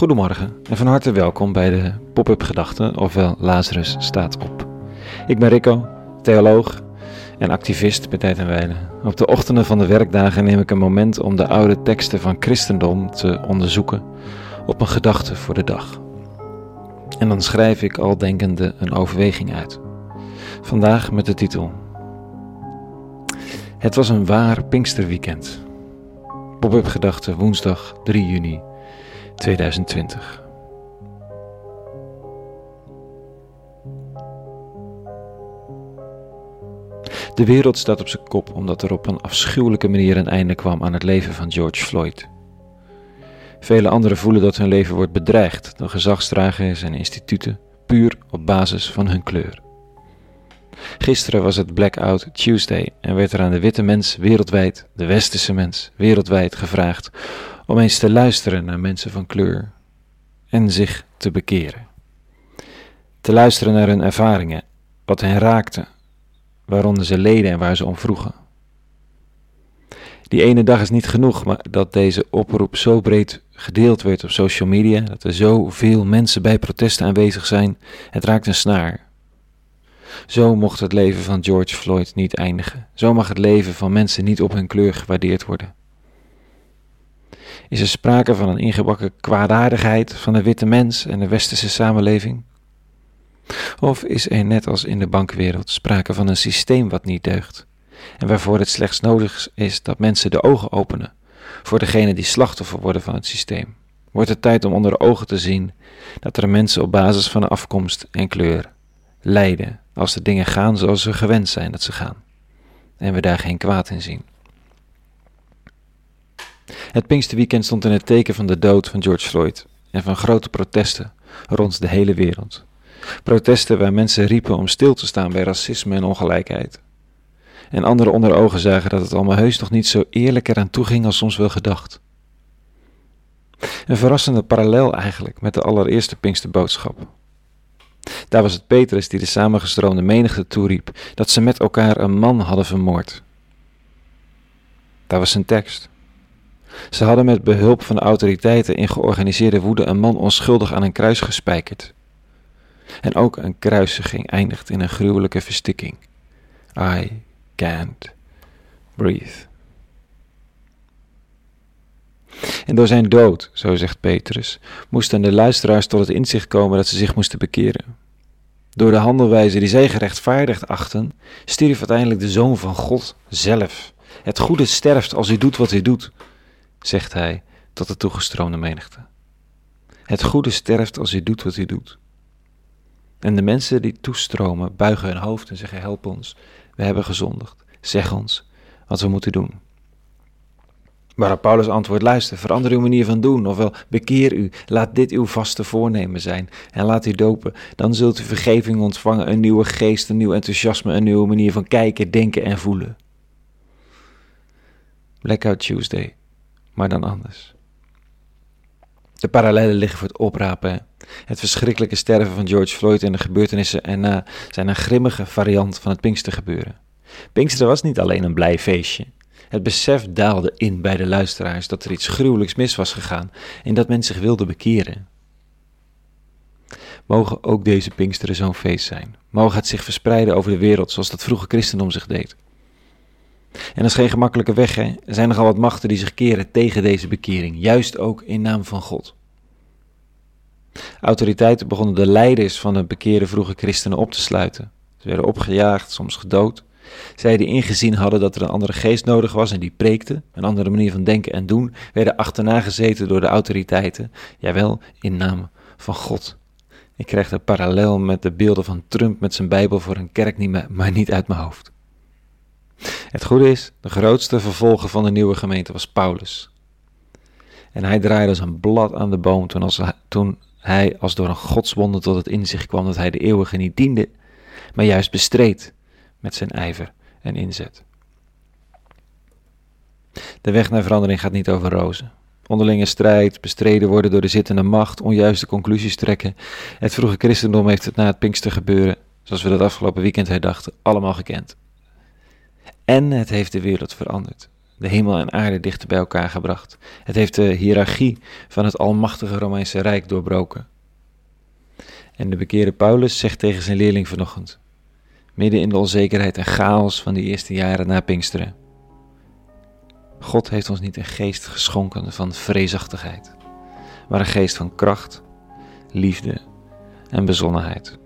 Goedemorgen en van harte welkom bij de Pop-up Gedachten, ofwel Lazarus staat op. Ik ben Rico, theoloog en activist bij Tijd en Wijle. Op de ochtenden van de werkdagen neem ik een moment om de oude teksten van christendom te onderzoeken op een gedachte voor de dag. En dan schrijf ik al denkende een overweging uit. Vandaag met de titel Het was een waar Pinksterweekend. Pop-up Gedachten woensdag 3 juni 2020. De wereld staat op zijn kop omdat er op een afschuwelijke manier een einde kwam aan het leven van George Floyd. Vele anderen voelen dat hun leven wordt bedreigd door gezagsdragers en instituten, puur op basis van hun kleur. Gisteren was het Blackout Tuesday en werd er aan de witte mens wereldwijd, de westerse mens wereldwijd, gevraagd om eens te luisteren naar mensen van kleur en zich te bekeren. Te luisteren naar hun ervaringen, wat hen raakte, waaronder ze leden en waar ze om vroegen. Die ene dag is niet genoeg, maar dat deze oproep zo breed gedeeld werd op social media, dat er zoveel mensen bij protesten aanwezig zijn, het raakt een snaar. Zo mocht het leven van George Floyd niet eindigen. Zo mag het leven van mensen niet op hun kleur gewaardeerd worden. Is er sprake van een ingebakken kwaadaardigheid van de witte mens en de westerse samenleving? Of is er net als in de bankwereld sprake van een systeem wat niet deugt en waarvoor het slechts nodig is dat mensen de ogen openen voor degenen die slachtoffer worden van het systeem? Wordt het tijd om onder de ogen te zien dat er mensen op basis van afkomst en kleur lijden als de dingen gaan zoals ze gewend zijn dat ze gaan en we daar geen kwaad in zien? Het Pinksterweekend stond in het teken van de dood van George Floyd en van grote protesten rond de hele wereld. Protesten waar mensen riepen om stil te staan bij racisme en ongelijkheid. En anderen onder ogen zagen dat het allemaal heus nog niet zo eerlijk eraan toe ging als soms wel gedacht. Een verrassende parallel eigenlijk met de allereerste Pinksterboodschap. Daar was het Petrus die de samengestroomde menigte toeriep dat ze met elkaar een man hadden vermoord. Daar was zijn tekst. Ze hadden met behulp van de autoriteiten in georganiseerde woede een man onschuldig aan een kruis gespijkerd. En ook een kruisiging eindigt in een gruwelijke verstikking. I can't breathe. En door zijn dood, zo zegt Petrus, moesten de luisteraars tot het inzicht komen dat ze zich moesten bekeren. Door de handelwijze die zij gerechtvaardigd achten, stierf uiteindelijk de Zoon van God zelf. Het goede sterft als u doet wat u doet, zegt hij tot de toegestroomde menigte. Het goede sterft als u doet wat u doet. En de mensen die toestromen buigen hun hoofd en zeggen: Help ons, we hebben gezondigd. Zeg ons wat we moeten doen. Waarop Paulus antwoordt: Luister, verander uw manier van doen, ofwel bekeer u, laat dit uw vaste voornemen zijn en laat u dopen. Dan zult u vergeving ontvangen, een nieuwe geest, een nieuw enthousiasme, een nieuwe manier van kijken, denken en voelen. Blackout Tuesday maar dan anders. De parallellen liggen voor het oprapen. Het verschrikkelijke sterven van George Floyd en de gebeurtenissen erna zijn een grimmige variant van het Pinkstergebeuren. Pinkster was niet alleen een blij feestje. Het besef daalde in bij de luisteraars dat er iets gruwelijks mis was gegaan en dat men zich wilde bekeren. Mogen ook deze Pinksteren zo'n feest zijn? Mogen het zich verspreiden over de wereld zoals dat vroege christendom zich deed? En dat is geen gemakkelijke weg, hè? Er zijn nogal wat machten die zich keren tegen deze bekering, juist ook in naam van God. Autoriteiten begonnen de leiders van de bekeerde vroege christenen op te sluiten. Ze werden opgejaagd, soms gedood. Zij die ingezien hadden dat er een andere geest nodig was en die preekten, een andere manier van denken en doen, werden achterna gezeten door de autoriteiten, jawel, in naam van God. Ik krijg de parallel met de beelden van Trump met zijn Bijbel voor een kerk niet maar niet uit mijn hoofd. Het goede is, de grootste vervolger van de nieuwe gemeente was Paulus. En hij draaide als een blad aan de boom toen, als, toen hij als door een godswonder tot het inzicht kwam dat hij de eeuwige niet diende, maar juist bestreed met zijn ijver en inzet. De weg naar verandering gaat niet over rozen. Onderlinge strijd, bestreden worden door de zittende macht, onjuiste conclusies trekken. Het vroege christendom heeft het na het Pinkster gebeuren, zoals we dat afgelopen weekend herdachten, allemaal gekend. En het heeft de wereld veranderd. de hemel en aarde dichter bij elkaar gebracht. Het heeft de hiërarchie van het almachtige Romeinse Rijk doorbroken. En de bekeerde Paulus zegt tegen zijn leerling vanochtend, midden in de onzekerheid en chaos van die eerste jaren na Pinksteren. God heeft ons niet een geest geschonken van vreesachtigheid, maar een geest van kracht, liefde en bezonnenheid.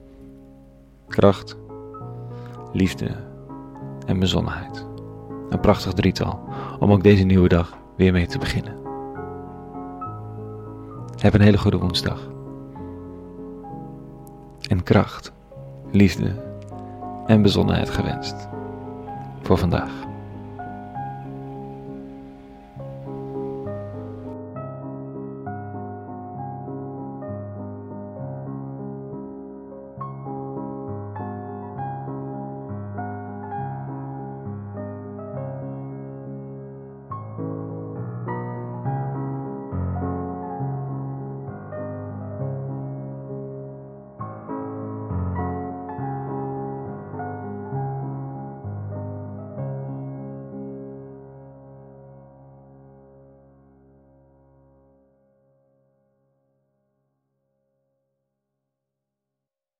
Kracht, liefde en bezonnenheid. Een prachtig drietal om ook deze nieuwe dag weer mee te beginnen. Heb een hele goede woensdag. En kracht, liefde en bezonnenheid gewenst voor vandaag.